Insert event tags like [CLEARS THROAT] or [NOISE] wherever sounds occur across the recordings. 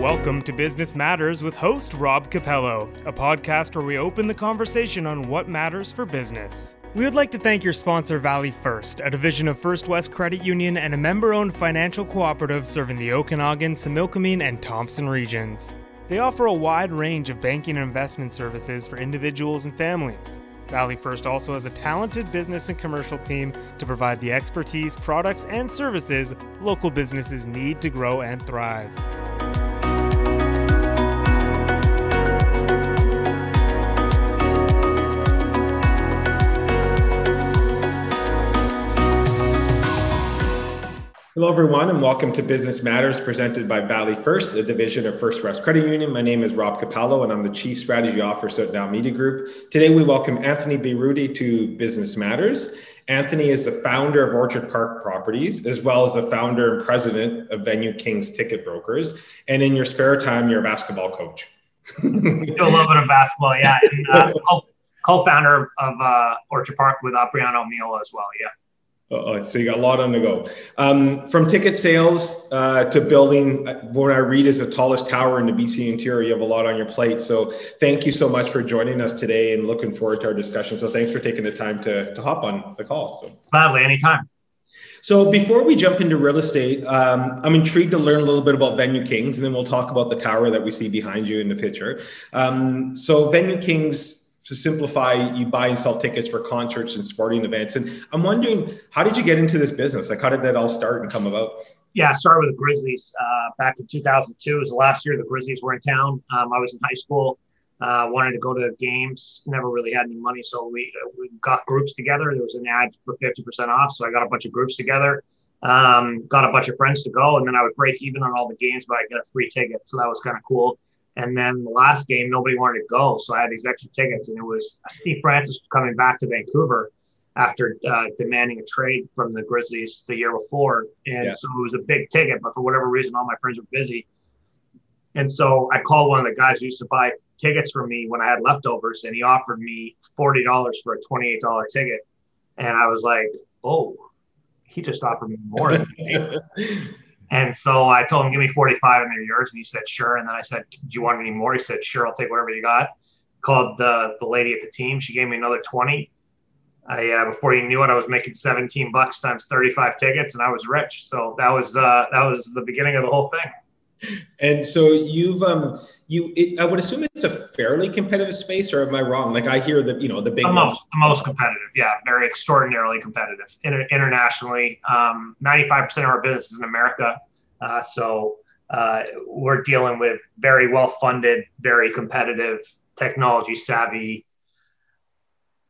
Welcome to Business Matters with host Rob Capello, a podcast where we open the conversation on what matters for business. We would like to thank your sponsor, Valley First, a division of First West Credit Union and a member owned financial cooperative serving the Okanagan, Similkameen, and Thompson regions. They offer a wide range of banking and investment services for individuals and families. Valley First also has a talented business and commercial team to provide the expertise, products, and services local businesses need to grow and thrive. Hello, everyone, and welcome to Business Matters presented by Valley First, a division of First West Credit Union. My name is Rob Capello, and I'm the Chief Strategy Officer at Now Media Group. Today, we welcome Anthony Beyrouti to Business Matters. Anthony is the founder of Orchard Park Properties, as well as the founder and president of Venue Kings Ticket Brokers. And in your spare time, you're a basketball coach. [LAUGHS] Do a little bit of basketball, yeah. And, uh, co-founder of uh, Orchard Park with Apriano Miola as well, yeah. Uh-oh, so you got a lot on the go. Um, from ticket sales uh, to building, uh, what I read is the tallest tower in the BC interior. You have a lot on your plate. So thank you so much for joining us today and looking forward to our discussion. So thanks for taking the time to, to hop on the call. So gladly, anytime. So before we jump into real estate, um, I'm intrigued to learn a little bit about Venue Kings, and then we'll talk about the tower that we see behind you in the picture. Um, so Venue Kings to simplify, you buy and sell tickets for concerts and sporting events. And I'm wondering, how did you get into this business? Like, how did that all start and come about? Yeah, I started with the Grizzlies uh, back in 2002. It was the last year the Grizzlies were in town. Um, I was in high school, uh, wanted to go to games, never really had any money. So we, uh, we got groups together. There was an ad for 50% off. So I got a bunch of groups together, um, got a bunch of friends to go. And then I would break even on all the games, but I get a free ticket. So that was kind of cool. And then the last game, nobody wanted to go. So I had these extra tickets, and it was Steve Francis coming back to Vancouver after uh, demanding a trade from the Grizzlies the year before. And yeah. so it was a big ticket, but for whatever reason, all my friends were busy. And so I called one of the guys who used to buy tickets for me when I had leftovers, and he offered me $40 for a $28 ticket. And I was like, oh, he just offered me more [LAUGHS] And so I told him, give me 45 and they're yours. And he said, sure. And then I said, do you want any more? He said, sure, I'll take whatever you got. Called the, the lady at the team. She gave me another 20. I, uh, before you knew it, I was making 17 bucks times 35 tickets and I was rich. So that was, uh, that was the beginning of the whole thing. And so you've, um, you it, i would assume it's a fairly competitive space or am i wrong? Like i hear that you know the big the most, the most competitive yeah very extraordinarily competitive Inter- internationally. Um, 95% of our business is in america uh, so uh, we're dealing with very well funded very competitive technology savvy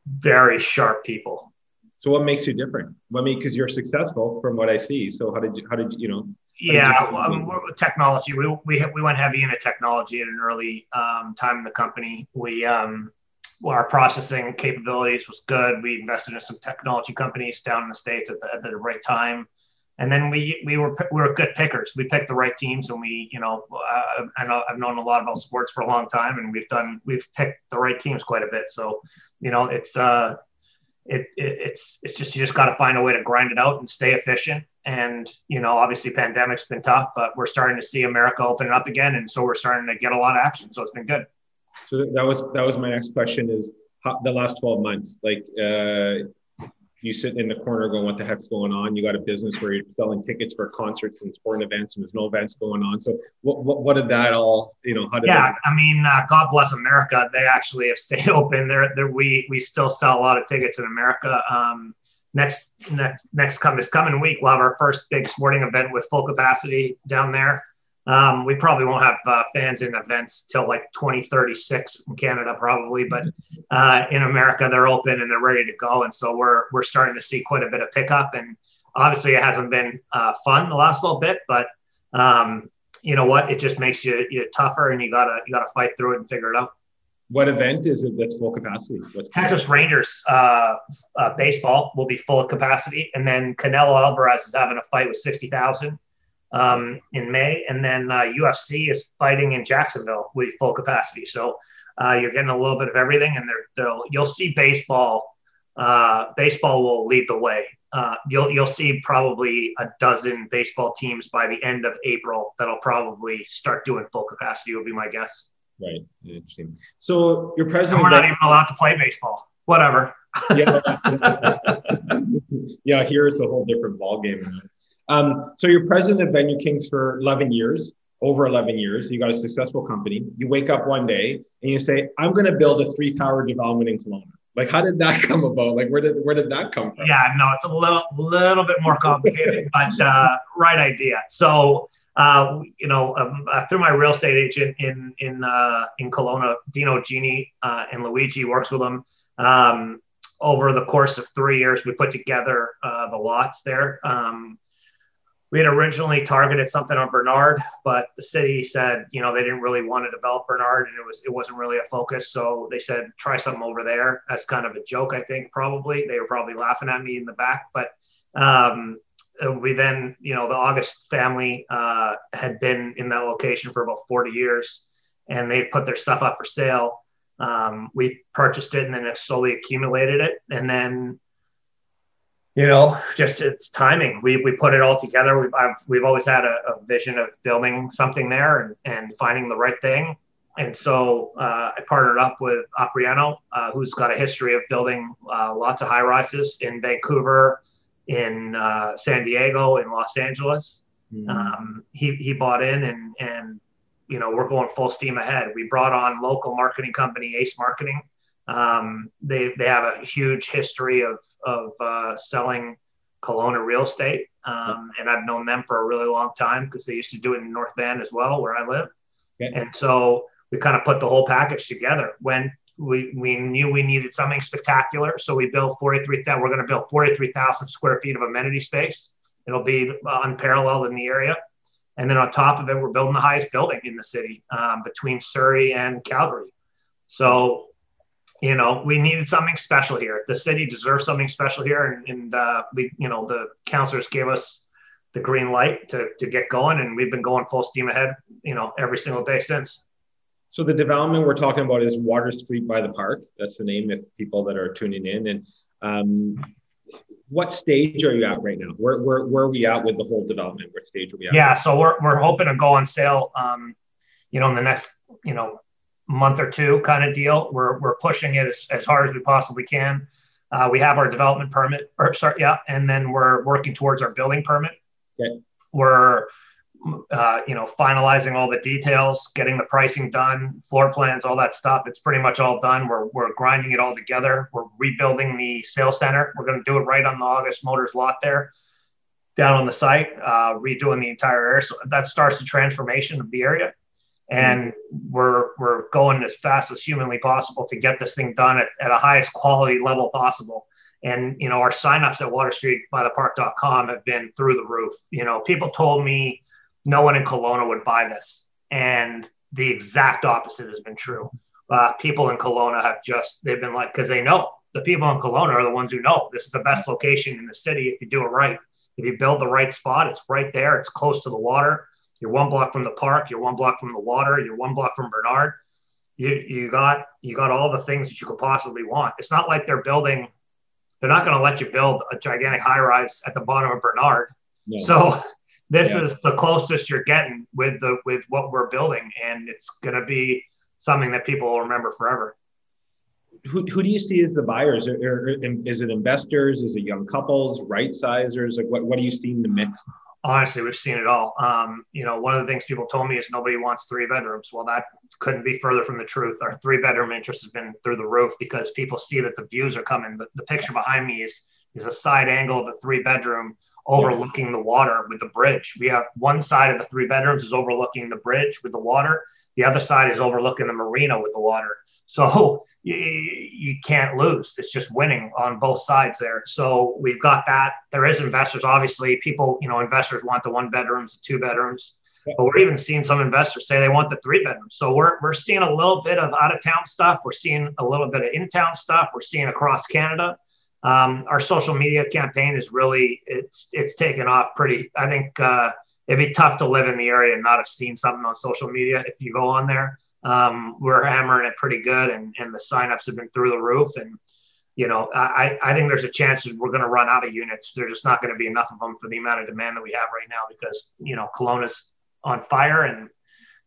very sharp people. So what makes you different? I mean because you're successful from what i see. So how did you how did you, you know yeah, um, technology. We, we we went heavy into technology at an early um, time in the company. We um, well, our processing capabilities was good. We invested in some technology companies down in the states at the, at the right time, and then we we were we were good pickers. We picked the right teams, and we you know uh, I know I've known a lot about sports for a long time, and we've done we've picked the right teams quite a bit. So you know it's uh it, it it's it's just you just got to find a way to grind it out and stay efficient and you know obviously pandemic's been tough but we're starting to see america open up again and so we're starting to get a lot of action. So it's been good. So that was that was my next question is how, the last 12 months like uh, you sit in the corner going what the heck's going on? You got a business where you're selling tickets for concerts and sporting events and there's no events going on. So what, what, what did that all you know how did yeah that- i mean uh, god bless america. They actually have stayed [LAUGHS] open. There there we we still sell a lot of tickets in america. Um, next next next come this coming week we'll have our first big sporting event with full capacity down there. Um, we probably won't have uh, fans in events till like 2036 in canada probably but uh, in america they're open and they're ready to go. And so we're we're starting to see quite a bit of pickup. And obviously it hasn't been uh, fun the last little bit but um, you know what? It just makes you you tougher and you gotta you gotta fight through it and figure it out what event is it that's full capacity? What's Texas Rangers uh, uh, baseball will be full of capacity, and then Canelo Alvarez is having a fight with sixty thousand um, in May, and then uh, UFC is fighting in Jacksonville with full capacity. So uh, you're getting a little bit of everything, and they'll you'll see baseball. Uh, baseball will lead the way uh, you'll you'll see probably a dozen baseball teams by the end of April that'll probably start doing full capacity. Would be my guess. Right. Interesting. So your president. And we're not even allowed to play baseball. Whatever. yeah. [LAUGHS] yeah. Here it's a whole different ball game. Um, so you're president of Venue Kings for 11 years, over 11 years. You got a successful company. You wake up one day and you say, "I'm going to build a three tower development in Kelowna." Like, how did that [LAUGHS] come about? Like, where did where did that come from? Yeah, no, it's a little little bit more complicated, [LAUGHS] but uh, right idea. So, uh, you know, um, through my real estate agent in in uh, in Kelowna, Dino Genie uh, and Luigi works with them. Um, over the course of three years, we put together uh, the lots there. Um, we had originally targeted something on Bernard, but the city said, you know, they didn't really want to develop Bernard, and it was it wasn't really a focus. So they said, try something over there. As kind of a joke, I think probably they were probably laughing at me in the back, but um, we then, you know, the August family uh, had been in that location for about 40 years, and they put their stuff up for sale. Um, we purchased it and then slowly accumulated it, and then you know, just it's timing. We, we put it all together. We've, I've, we've always had a, a vision of building something there and, and finding the right thing. And so uh, I partnered up with Apriano, uh, who's got a history of building uh, lots of high rises in Vancouver, in uh, San Diego, in Los Angeles. Mm-hmm. Um, he, he bought in and, and, you know, we're going full steam ahead. We brought on local marketing company, Ace Marketing. Um, they, they have a huge history of, of uh, selling Kelowna real estate. Um, and I've known them for a really long time because they used to do it in North Van as well, where I live. Okay. And so we kind of put the whole package together when we, we knew we needed something spectacular. So we built 43,000, we're going to build 43,000 square feet of amenity space. It'll be unparalleled in the area. And then on top of it, we're building the highest building in the city um, between Surrey and Calgary. So you know, we needed something special here. The city deserves something special here, and, and uh, we, you know, the councilors gave us the green light to to get going, and we've been going full steam ahead, you know, every single day since. So the development we're talking about is Water Street by the Park. That's the name if people that are tuning in. And um, what stage are you at right now? Where, where, where are we at with the whole development? What stage are we at? Yeah, so we're, we're hoping to go on sale, um, you know, in the next, you know, month or two kind of deal. We're, we're pushing it as, as hard as we possibly can. Uh, we have our development permit, or sorry, yeah, and then we're working towards our building permit. Okay. We're, uh, you know, finalizing all the details, getting the pricing done, floor plans, all that stuff. It's pretty much all done. We're, we're grinding it all together. We're rebuilding the sales center. We're going to do it right on the August Motors lot there, down on the site, uh, redoing the entire area. So that starts the transformation of the area and we're we're going as fast as humanly possible to get this thing done at, at a highest quality level possible and you know our signups at water street by the park.com have been through the roof you know people told me no one in Kelowna would buy this and the exact opposite has been true uh, people in Kelowna have just they've been like because they know the people in Kelowna are the ones who know this is the best location in the city if you do it right if you build the right spot it's right there it's close to the water you're one block from the park. You're one block from the water. You're one block from Bernard. You you got you got all the things that you could possibly want. It's not like they're building. They're not going to let you build a gigantic high rise at the bottom of Bernard. So this yeah. is the closest you're getting with the with what we're building, and it's going to be something that people will remember forever. Who, who do you see as the buyers? Or, or, is it investors? Is it young couples, right sizers? Like what, what do you see in the mix? honestly, we've seen it all. Um, you know, one of the things people told me is nobody wants three bedrooms. Well, that couldn't be further from the truth. Our three bedroom interest has been through the roof because people see that the views are coming. The, the picture behind me is is a side angle of the three bedroom overlooking the water with the bridge. We have one side of the three bedrooms is overlooking the bridge with the water. The other side is overlooking the marina with the water. So [LAUGHS] you, you can't lose. It's just winning on both sides there. So we've got that. There is investors, obviously. People, you know, investors want the one bedrooms, the two bedrooms. But we're even seeing some investors say they want the three bedrooms. So we're, we're seeing a little bit of out of town stuff. We're seeing a little bit of in town stuff. We're seeing across Canada. Um, our social media campaign is really it's it's taken off pretty. I think uh, it'd be tough to live in the area and not have seen something on social media if you go on there um, we're hammering it pretty good, and, and the signups have been through the roof. And you know, I, I think there's a chance we're going to run out of units. There's just not going to be enough of them for the amount of demand that we have right now because, you know, Kelowna's on fire and,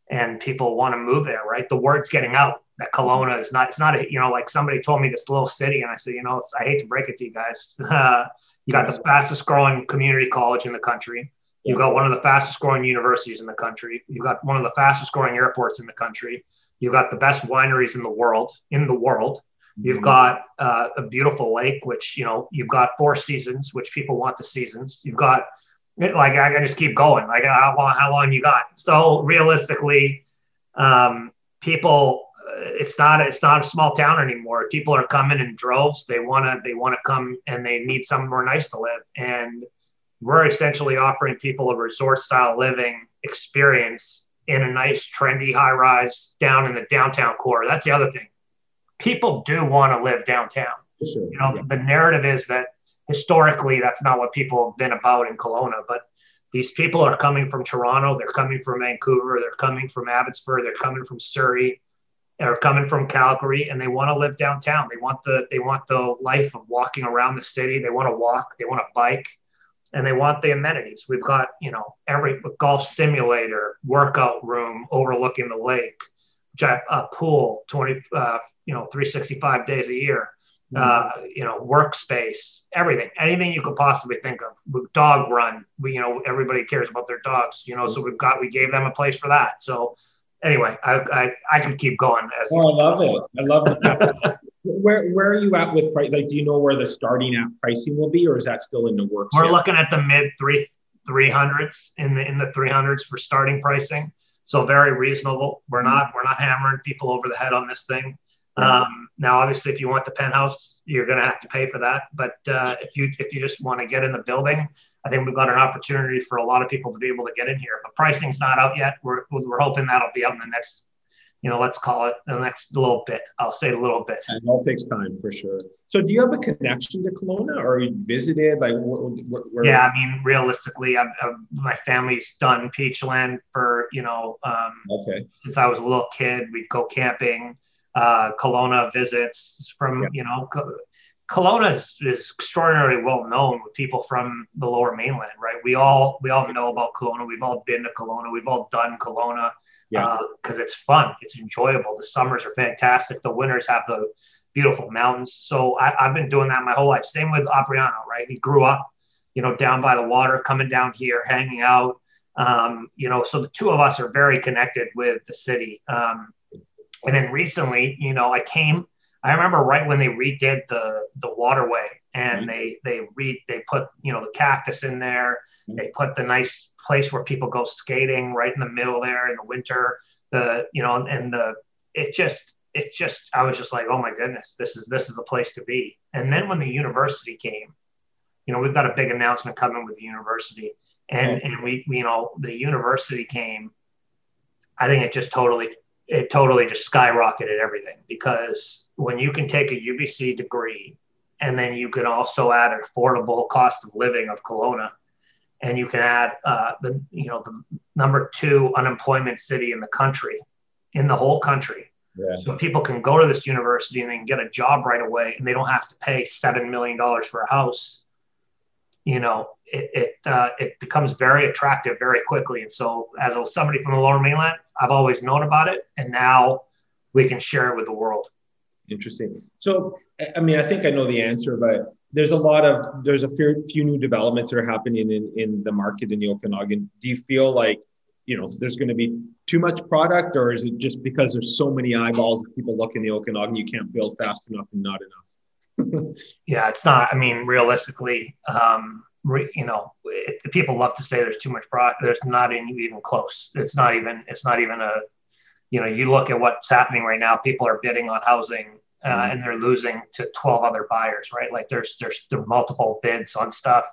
and people want to move there, right? The word's getting out that Kelowna is not, it's not, a, you know, like somebody told me this little city and I said, you know, I hate to break it to you guys. Uh, [LAUGHS] you got the fastest growing community college in the country. You've got one of the fastest growing universities in the country. You've got one of the fastest growing airports in the country. You've got the best wineries in the world, in the world You've mm-hmm. got uh, a beautiful lake, which you know you've got four seasons, which people want the seasons. You've got like I can just keep going. Like how long? How long you got? So realistically, um, people, it's not it's not a small town anymore. People are coming in droves. They wanna they wanna come and they need somewhere nice to live, and we're essentially offering people a resort style living experience in a nice trendy high rise down in the downtown core. That's the other thing people do want to live downtown. Sure. You know, yeah. the narrative is that historically that's not what people have been about in Kelowna, but these people are coming from Toronto, they're coming from Vancouver, they're coming from Abbotsford, they're coming from Surrey, they're coming from Calgary, and they want to live downtown. They want the they want the life of walking around the city. They want to walk, they want to bike, and they want the amenities. We've got you know every golf simulator, workout room overlooking the lake a pool 20 uh, you know 365 days a year mm-hmm. uh, you know workspace everything anything you could possibly think of dog run we you know everybody cares about their dogs you know so we've got we gave them a place for that so anyway i i, I could keep going as oh, i love it i love it [LAUGHS] where where are you at with price like do you know where the starting at pricing will be or is that still in the works we're yet? looking at the mid three 300s in the in the 300s for starting pricing so very reasonable. We're not we're not hammering people over the head on this thing. Um, now, obviously, if you want the penthouse, you're going to have to pay for that. But uh, if you if you just want to get in the building, I think we've got an opportunity for a lot of people to be able to get in here. But pricing's not out yet. We're we're hoping that'll be out in the next you know, let's call it the next little bit. I'll say a little bit. And all takes time for sure. So, do you have a connection to Kelowna, or you visited? Like, where, where, yeah, I mean, realistically, I've, I've, my family's done Peachland for you know, um, okay, since I was a little kid. We'd go camping. Uh, Kelowna visits from yeah. you know, Kelowna is, is extraordinarily well known with people from the Lower Mainland, right? We all we all know about Kelowna. We've all been to Kelowna. We've all done Kelowna yeah. because uh, it's fun. It's enjoyable. The summers are fantastic. The winters have the beautiful mountains. So I, have been doing that my whole life. Same with Apriano, right? He grew up, you know, down by the water, coming down here, hanging out. Um, you know, so the two of us are very connected with the city. Um, and then recently, you know, I came. I remember right when they redid the the waterway, and mm-hmm. they they re they put you know the cactus in there. Mm-hmm. They put the nice place where people go skating right in the middle there in the winter. The you know, and the it just it just I was just like, oh my goodness, this is this is the place to be. And then when the university came, you know, we've got a big announcement coming with the university, and and we you know the university came. I think it just totally it totally just skyrocketed everything because when you can take a UBC degree and then you can also add an affordable cost of living of Kelowna and you can add uh, the you know the number two unemployment city in the country, in the whole country. Yeah. So people can go to this university and they can get a job right away, and they don't have to pay seven million dollars for a house. You know, it it, uh, it becomes very attractive very quickly. And so, as a, somebody from the Lower Mainland, I've always known about it, and now we can share it with the world. Interesting. So, I mean, I think I know the answer, but there's a lot of there's a few new developments that are happening in in the market in the Okanagan. Do you feel like you know there's going to be too much product, or is it just because there's so many eyeballs that people look in the Okanagan you can't build fast enough and not enough? [LAUGHS] yeah, it's not. I mean, realistically, um, you know, it, people love to say there's too much product. There's not even close. It's not even. It's not even a. You know, you look at what's happening right now. People are bidding on housing uh, mm-hmm. and they're losing to 12 other buyers, right? Like there's there's there multiple bids on stuff.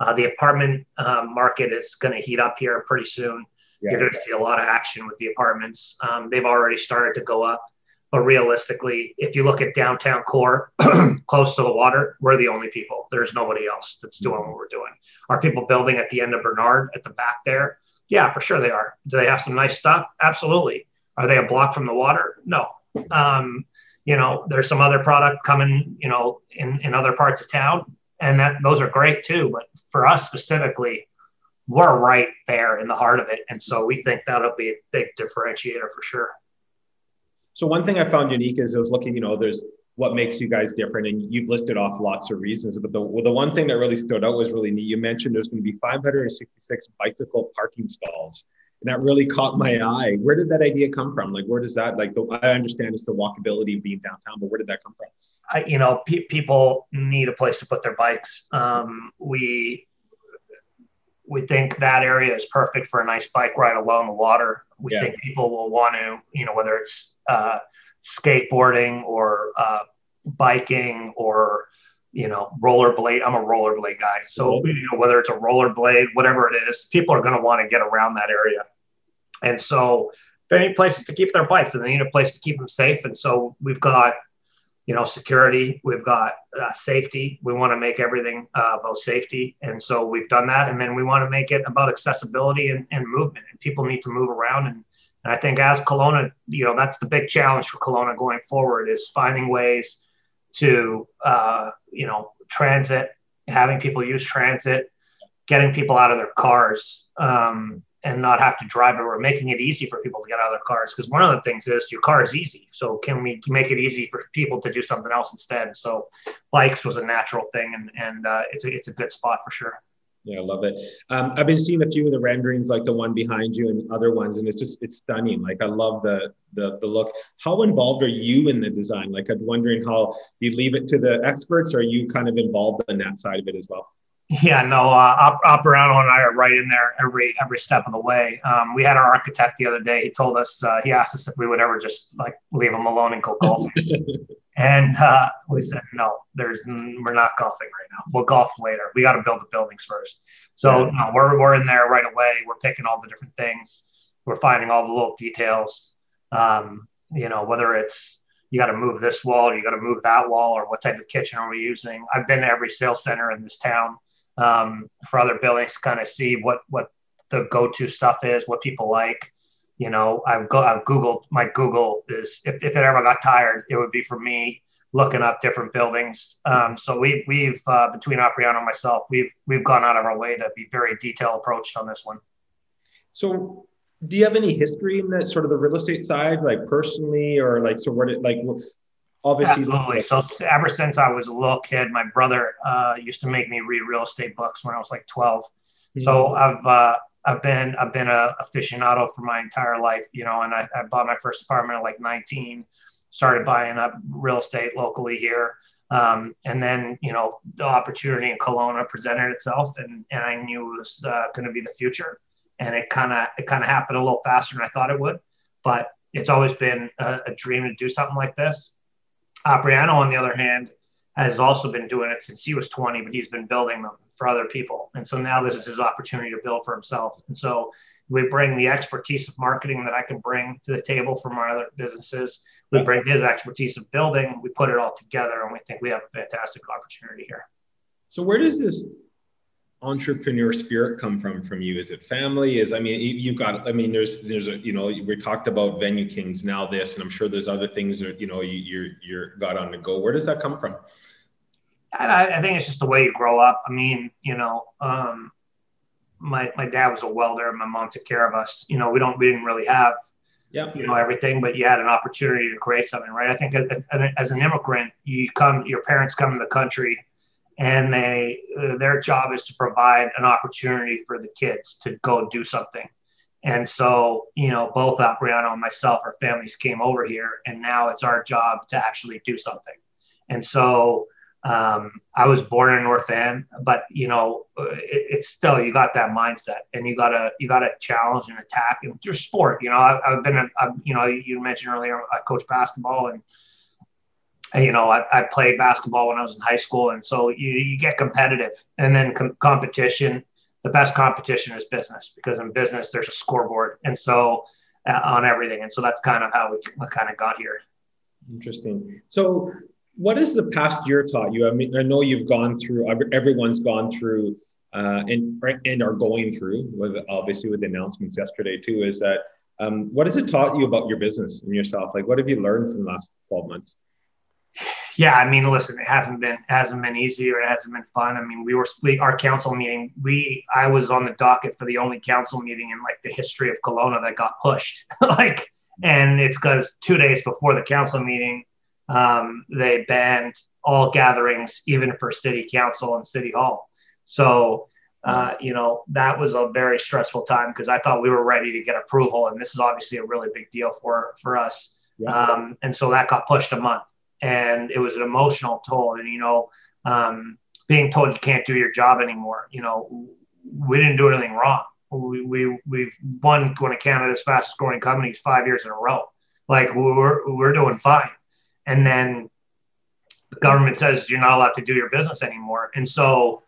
Uh, the apartment uh, market is going to heat up here pretty soon. Yeah. You're going to see a lot of action with the apartments. Um, they've already started to go up, but realistically, if you look at downtown core, [CLEARS THROAT] close to the water, we're the only people. There's nobody else that's doing what we're doing. Are people building at the end of Bernard at the back there? Yeah, for sure they are. Do they have some nice stuff? Absolutely. Are they a block from the water? No. Um, you know, there's some other product coming, you know, in, in other parts of town and that those are great too. But for us specifically, we're right there in the heart of it. And so we think that'll be a big differentiator for sure. So one thing I found unique is I was looking, you know, there's what makes you guys different, and you've listed off lots of reasons. But the well, the one thing that really stood out was really neat. You mentioned there's going to be 566 bicycle parking stalls, that really caught my eye. Where did that idea come from? Like, where does that like? The, I understand it's the walkability of being downtown, but where did that come from? I, you know, pe- people need a place to put their bikes. Um, we we think that area is perfect for a nice bike ride along the water. We yeah. think people will want to, you know, whether it's uh, skateboarding or uh, biking or you know rollerblade. I'm a rollerblade guy, so you know, whether it's a rollerblade, whatever it is, people are going to want to get around that area. And so they need places to keep their bikes, and they need a place to keep them safe. And so we've got you know security we've got uh, safety. We want to make everything uh, about safety. And so we've done that. And then we want to make it about accessibility and, and movement. And people need to move around. And and I think as Kelowna, you know, that's the big challenge for Kelowna going forward is finding ways to, uh, you know, transit, having people use transit, getting people out of their cars. Um, and not have to drive it. We're making it easy for people to get out of their cars. Because one of the things is your car is easy. So can we make it easy for people to do something else instead? So bikes was a natural thing and, and uh, it's, a, it's a good spot for sure. Yeah, I love it. Um, I've been seeing a few of the renderings, like the one behind you and other ones, and it's just it's stunning. Like I love the the the look. How involved are you in the design? Like I'm wondering how do you leave it to the experts, or are you kind of involved in that side of it as well? Yeah, no, uh, Apriano and I are right in there every every step of the way. Um, we had our architect the other day. He told us uh, he asked us if we would ever just like leave him alone and go golfing, [LAUGHS] and uh, we said no. There's we're not golfing right now. We'll golf later. We got to build the buildings first. So no, we're we're in there right away. We're picking all the different things. We're finding all the little details. Um, you know, whether it's you got to move this wall, you got to move that wall, or what type of kitchen are we using? I've been to every sales center in this town um, for other buildings to kind of see what what the go-to stuff is, what people like. You know, I've go I've Googled my Google is if, if it ever got tired, it would be for me looking up different buildings. Um, so we we've uh, between Apriano and myself, we've we've gone out of our way to be very detail approached on this one. So do you have any history in that sort of the real estate side, like personally, or like so did like obviously absolutely. so ever since i was a little kid my brother uh, used to make me read real estate books when i was like 12 mm-hmm. so i've uh, i've been i've been a aficionado for my entire life you know and I, I, bought my first apartment at like 19 started buying up real estate locally here. Um, and then you know the opportunity in Kelowna presented itself and, and i knew it was uh, going to be the future. And it kind of it kind of happened a little faster than i thought it would. But it's always been a, a dream to do something like this Uh, Apriano, on the other hand, has also been doing it since he was 20, but he's been building them for other people. And so now this is his opportunity to build for himself. And so we bring the expertise of marketing that I can bring to the table from our other businesses. We bring his expertise of building, we put it all together, and we think we have a fantastic opportunity here. So, where does this entrepreneur spirit come from from you? Is it family? Is i mean you've got i mean there's there's a you know we talked about venue kings now this and i'm sure there's other things that you know you, you're you're got on the go. Where does that come from? I, I think it's just the way you grow up. I mean you know um, my my dad was a welder and my mom took care of us. You know we don't we didn't really have yeah. you know everything but you had an opportunity to create something right? I think as, as an immigrant you come your parents come to the country and they uh, their job is to provide an opportunity for the kids to go do something. And so, you know, both Apriano and myself, our families came over here, and now it's our job to actually do something. And so, um, I was born in North End, but you know, it, it's still you got that mindset, and you gotta you gotta challenge and attack. And your sport, you know, I've, I've been, you know, you mentioned earlier, I coach basketball, and you know, I, I, played basketball when I was in high school, and so you, you get competitive, and then com- competition. The best competition is business because in business there's a scoreboard, and so uh, on everything, and so that's kind of how we, we kind of got here. Interesting. So, what has the past year taught you? I mean, I know you've gone through. Everyone's gone through, uh, and and are going through. With obviously with the announcements yesterday too, is that um, what has it taught you about your business and yourself? Like, what have you learned from the last twelve months? Yeah, I mean, listen, it hasn't been hasn't been easy or it hasn't been fun. I mean, we were we, our council meeting. We I was on the docket for the only council meeting in like the history of Kelowna that got pushed. [LAUGHS] like, and it's because two days before the council meeting, um, they banned all gatherings, even for city council and city hall. So. Uh, you know that was a very stressful time because I thought we were ready to get approval, and this is obviously a really big deal for for us. Yeah. Um, and so that got pushed a month and it was an emotional toll. And you know, um, being told you can't do your job anymore. You know, we didn't do anything wrong. We, we we've won one of Canada's fastest growing companies five years in a row. Like we're we're doing fine, and then the government says you're not allowed to do your business anymore, and so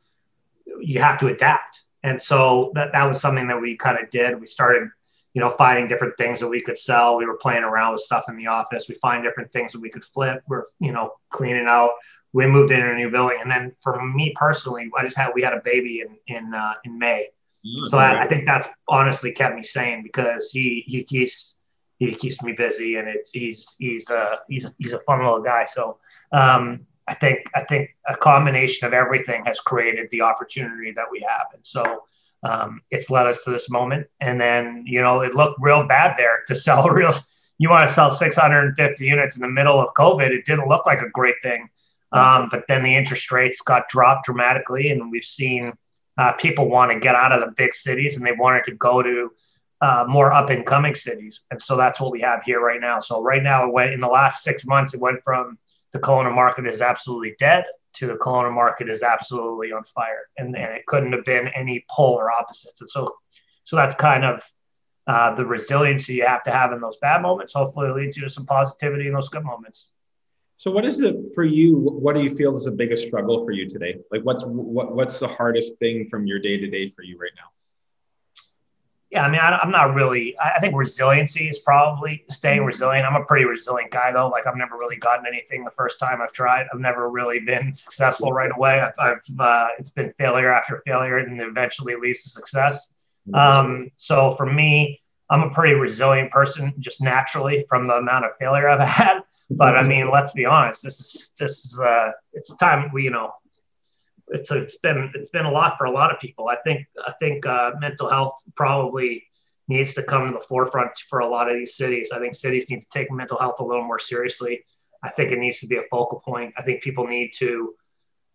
you have to adapt. And so that that was something that we kind of did. We started you know, finding different things that we could sell. We were playing around with stuff in the office. We find different things that we could flip. We're, you know, cleaning out. We moved into a new building, and then for me personally, I just had we had a baby in in uh, in May, mm-hmm. so I, I, think that's honestly kept me sane because he he keeps he keeps me busy, and it's he's he's uh he's he's a fun little guy. So um, I think I think a combination of everything has created the opportunity that we have, and so um, it's led us to this moment. And then, you know, it looked real bad there to [LAUGHS] sell real. You want to sell 650 units in the middle of COVID. It didn't look like a great thing. Um, but then the interest rates got dropped dramatically, and we've seen uh, people want to get out of the big cities and they wanted to go to uh, more up and coming cities. And so that's what we have here right now. So right now, it went in the last six months, it went from the Kelowna market is absolutely dead to the Kelowna market is absolutely on fire, and, and it couldn't have been any polar opposites. And so, so that's kind of uh, the resiliency you have to have in those bad moments. Hopefully, it leads you to some positivity in those good moments. So, what is it for you? What do you feel is the biggest struggle for you today? Like, what's what, what's the hardest thing from your day to day for you right now? Yeah, I mean, I, am not really. I think resiliency is probably staying mm-hmm. resilient. I'm a pretty resilient guy, though. Like, I've never really gotten anything the first time I've tried. I've never really been successful right away. I've, I've uh, it's been failure after failure, and eventually leads to success. Mm-hmm. Um, so for me, I'm a pretty resilient person, just naturally from the amount of failure I've [LAUGHS] had. But I mm-hmm. mean, let's be honest. This is this is uh, it's time we you know it's it's been it's been a lot for a lot of people. I think I think uh, mental health probably needs to come to the forefront for a lot of these cities. I think cities need to take mental health a little more seriously. I think it needs to be a focal point. I think people need to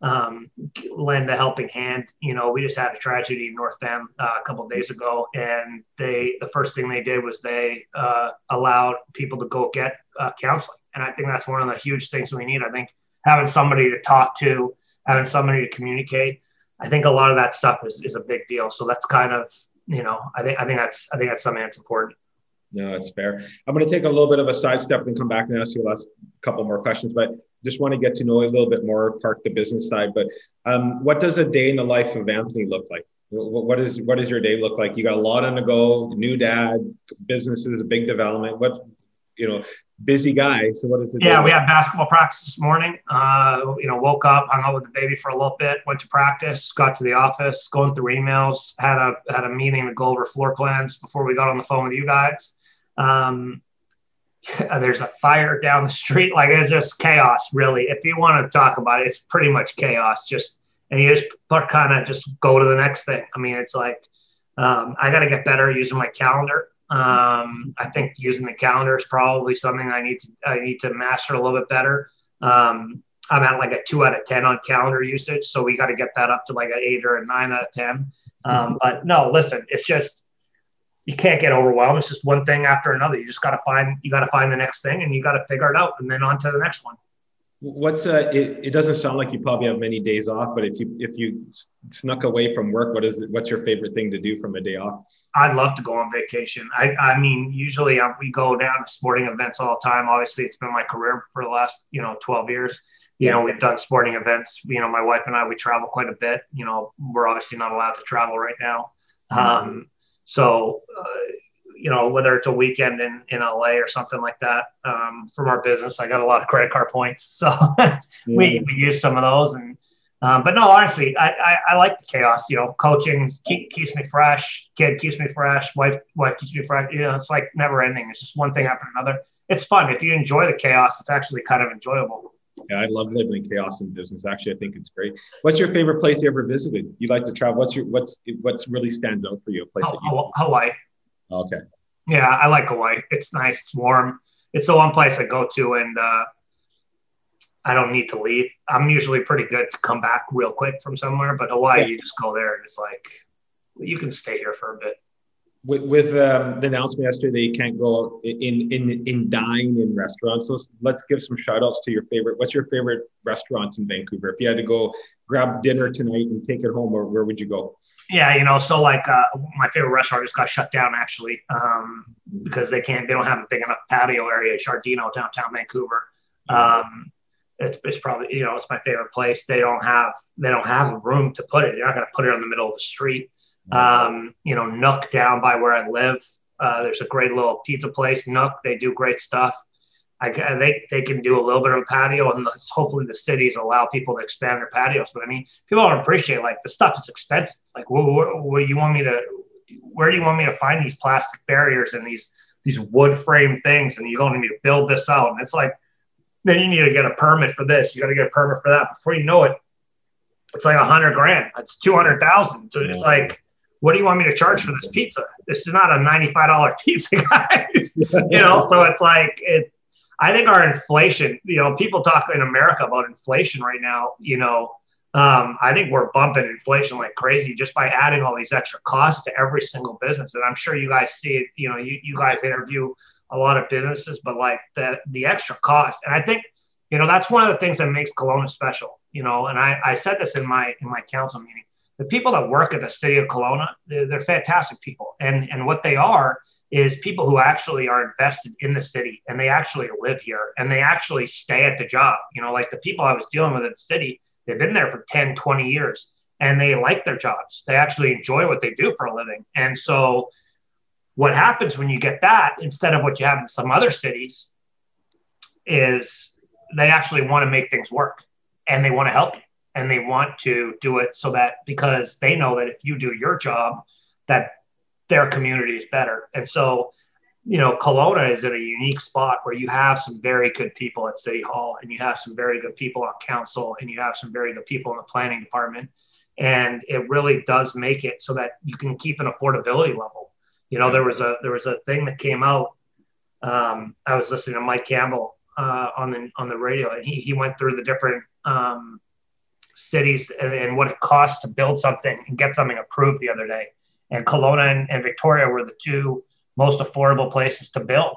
um, lend a helping hand. You know, we just had a tragedy in North Van uh, a couple days ago, and they the first thing they did was they uh, allowed people to go get uh, counseling, and I think that's one of the huge things we need. I think having somebody to talk to having somebody to communicate. I think a lot of that stuff is, is a big deal. So that's kind of, you know, I think I think that's I think that's something that's important. No, it's fair. I'm going to take a little bit of a sidestep and come back and ask you a last couple more questions, but just want to get to know a little bit more, park the business side. But um, what does a day in the life of Anthony look like? What is what does your day look like? You got a lot on the go, new dad, business is a big development. What you know, busy guy. So what is it? yeah? We had basketball practice this morning. Uh, you know, woke up, hung out with the baby for a little bit, went to practice, got to the office, going through emails, had a had a meeting to go over floor plans before we got on the phone with you guys. Um, [LAUGHS] there's a fire down the street. Like it's just chaos, really. If you want to talk about it, it's pretty much chaos. Just and you just kind of just go to the next thing. I mean, it's like um, I got to get better using my calendar. Um, I think using the calendar is probably something I need to I need to master a little bit better. Um, I'm at like a two out of ten on calendar usage, so we got to get that up to like an eight or a nine out of ten. Um, but no, listen, it's just you can't get overwhelmed. It's just one thing after another. You just got to find you got to find the next thing, and you got to figure it out, and then on to the next one. What's uh? It, it doesn't sound like you probably have many days off, but if you if you snuck away from work, what is it, what's your favorite thing to do from a day off? I'd love to go on vacation. I I mean, usually um, we go down to sporting events all the time. Obviously, it's been my career for the last you know twelve years. You know, we've done sporting events. You know, my wife and I we travel quite a bit. You know, we're obviously not allowed to travel right now. Mm-hmm. Um, so. Uh, you know, whether it's a weekend in, in LA or something like that um, from our business. I got a lot of credit card points. [LAUGHS] So we, we use some of those. And, um, but no, honestly, I, I, I, like the chaos, you know, coaching keep, keeps me fresh. Kid keeps me fresh. Wife, wife keeps me fresh. You know, it's like never ending. It's just one thing after another. It's fun. If you enjoy the chaos, it's actually kind of enjoyable. Yeah, I love living in chaos in business. Actually, I think it's great. What's your favorite place you ever visited? You like to travel? What's your what's what's really stands out for you? A place Oh, that you Hawaii. Okay. Yeah, I like Hawaii. It's nice, it's warm. It's the one place I go to, and uh, I don't need to leave. I'm usually pretty good to come back real quick from somewhere, but Hawaii, Yeah. you just go there, and it's like you can stay here for a bit. With, with um, the announcement yesterday you can't go in in in dine in restaurants, so let's give some shout outs to your favorite. What's your favorite restaurants in Vancouver? If you had to go grab dinner tonight and take it home, where, where would you go? Yeah, you know, so like uh, my favorite restaurant just got shut down actually um, because they can't, they don't have a big enough patio area. Giardino, downtown Vancouver. Um, it's, it's probably you know it's my favorite place. They don't have they don't have a room to put it. You're not going to put it on the middle of the street. Um, you know, Nook down by where I live. Uh, there's a great little pizza place, Nook. They do great stuff. I, they they can do a little bit of a patio, and hopefully the cities allow people to expand their patios. But I mean, people don't appreciate like the stuff is expensive. Like, where, where, where you want me to? Where do you want me to find these plastic barriers and these these wood frame things? And you're going to need to build this out, and it's like then you need to get a permit for this. You got to get a permit for that. Before you know it, it's like a hundred grand. It's two hundred thousand. So it's like, what do you want me to charge for this pizza? This is not a ninety-five dollar [LAUGHS] pizza, guys. [LAUGHS] you know, so it's like it. I think our inflation. You know, people talk in America about inflation right now. You know, um, I think we're bumping inflation like crazy just by adding all these extra costs to every single business. And I'm sure you guys see it. You know, you you guys interview a lot of businesses, but like the the extra cost. And I think, you know, that's one of the things that makes Kelowna special. You know, and I, I said this in my in my council meeting. The people that work at the city of Kelowna, they're, they're fantastic people, and and what they are is people who actually are invested in the city and they actually live here and they actually stay at the job. You know, like the people I was dealing with in the city, they've been there for 10, 20 years and they like their jobs. They actually enjoy what they do for a living. And so what happens when you get that instead of what you have in some other cities is they actually want to make things work and they want to help you and they want to do it so that because they know that if you do your job that their community is better. And so you know Kelowna is in a unique spot where you have some very good people at city hall and you have some very good people on council and you have some very good people in the planning department. And it really does make it so that you can keep an affordability level. You know there was a there was a thing that came out um, i was listening to mike campbell uh, on the on the radio and he, he went through the different um, cities and, and what it costs to build something and get something approved the other day and Kelowna and, and victoria were the two most affordable places to build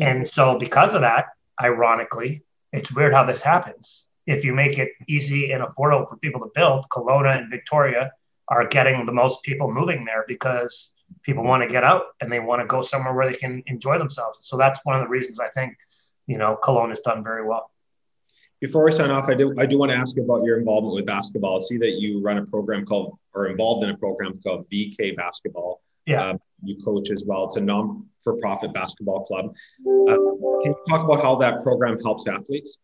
and so because of that ironically it's weird how this happens if you make it easy and affordable for people to build Kelowna and victoria are getting the most people moving there because people want to get out and they want to go somewhere where they can enjoy themselves. So that's one of the reasons I think, you know, Kelowna has done very well. Before we sign off, I do I do want to ask about your involvement with basketball. I see that you run a program called or involved in a program called BK Basketball. Yeah. Um, you coach as well. It's a non-for-profit basketball club. Uh, can you talk about how that program helps athletes?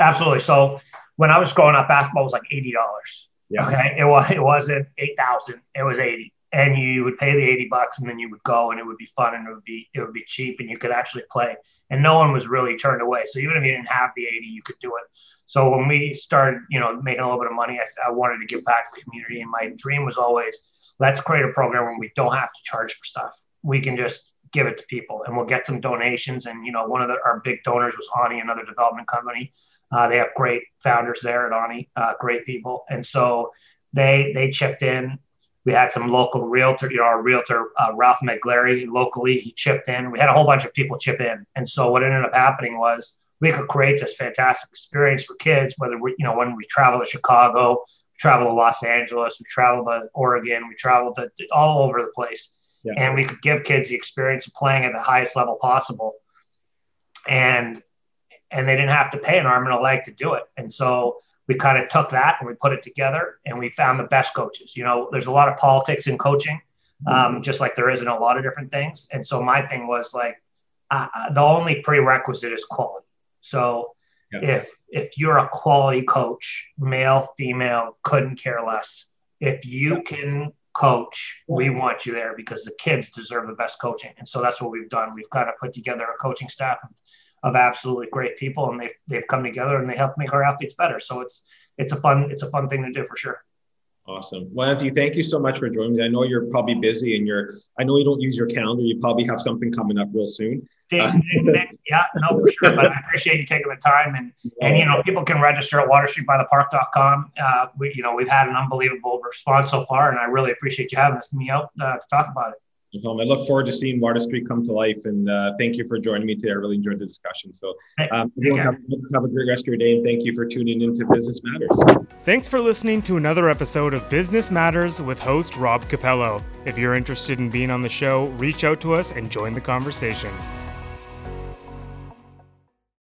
Absolutely. So when I was growing up, basketball was like eighty dollars. Yeah. Okay. It was it wasn't eight thousand. It was eighty. And you would pay the eighty bucks, and then you would go, and it would be fun, and it would be it would be cheap, and you could actually play. And no one was really turned away. So even if you didn't have the eighty, you could do it. So when we started, you know, making a little bit of money, I, I wanted to give back to the community, and my dream was always, let's create a program where we don't have to charge for stuff. We can just give it to people, and we'll get some donations. And you know, one of the, our big donors was Ani, another development company. Uh, they have great founders there at Ani, uh, great people, and so they they chipped in. We had some local realtor, you know, our realtor uh, Ralph McGlary locally, he chipped in. We had a whole bunch of people chip in, and so what ended up happening was we could create this fantastic experience for kids. Whether we, you know, when we travel to Chicago, travel to Los Angeles, we travel to Oregon, we traveled to all over the place, Yeah. and we could give kids the experience of playing at the highest level possible. And and they didn't have to pay an arm and a leg to do it. And so we kind of took that and we put it together and we found the best coaches. You know, there's a lot of politics in coaching, um, just like there is in a lot of different things. And so my thing was like, uh, the only prerequisite is quality. So Yeah. if if you're a quality coach, male, female, couldn't care less. If you can coach, we want you there because the kids deserve the best coaching. And so that's what we've done. We've kind of put together a coaching staff of absolutely great people, and they've they've come together and they help make our athletes better. So it's it's a fun it's a fun thing to do for sure. Awesome. Well, Anthony, thank you so much for joining me. I know you're probably busy and you're, I know you don't use your calendar. You probably have something coming up real soon. Uh, yeah, no, for sure. But I appreciate you taking the time and, and, you know, people can register at waterstreetbythepark.com. Uh, we, you know, we've had an unbelievable response so far and I really appreciate you having us, me out uh, to talk about it. I look forward to seeing Water Street come to life. And uh, thank you for joining me today. I really enjoyed the discussion. So, um, everyone have, have, a great rest of your day. And thank you for tuning into Business Matters. Thanks for listening to another episode of Business Matters with host Rob Capello. If you're interested in being on the show, reach out to us and join the conversation.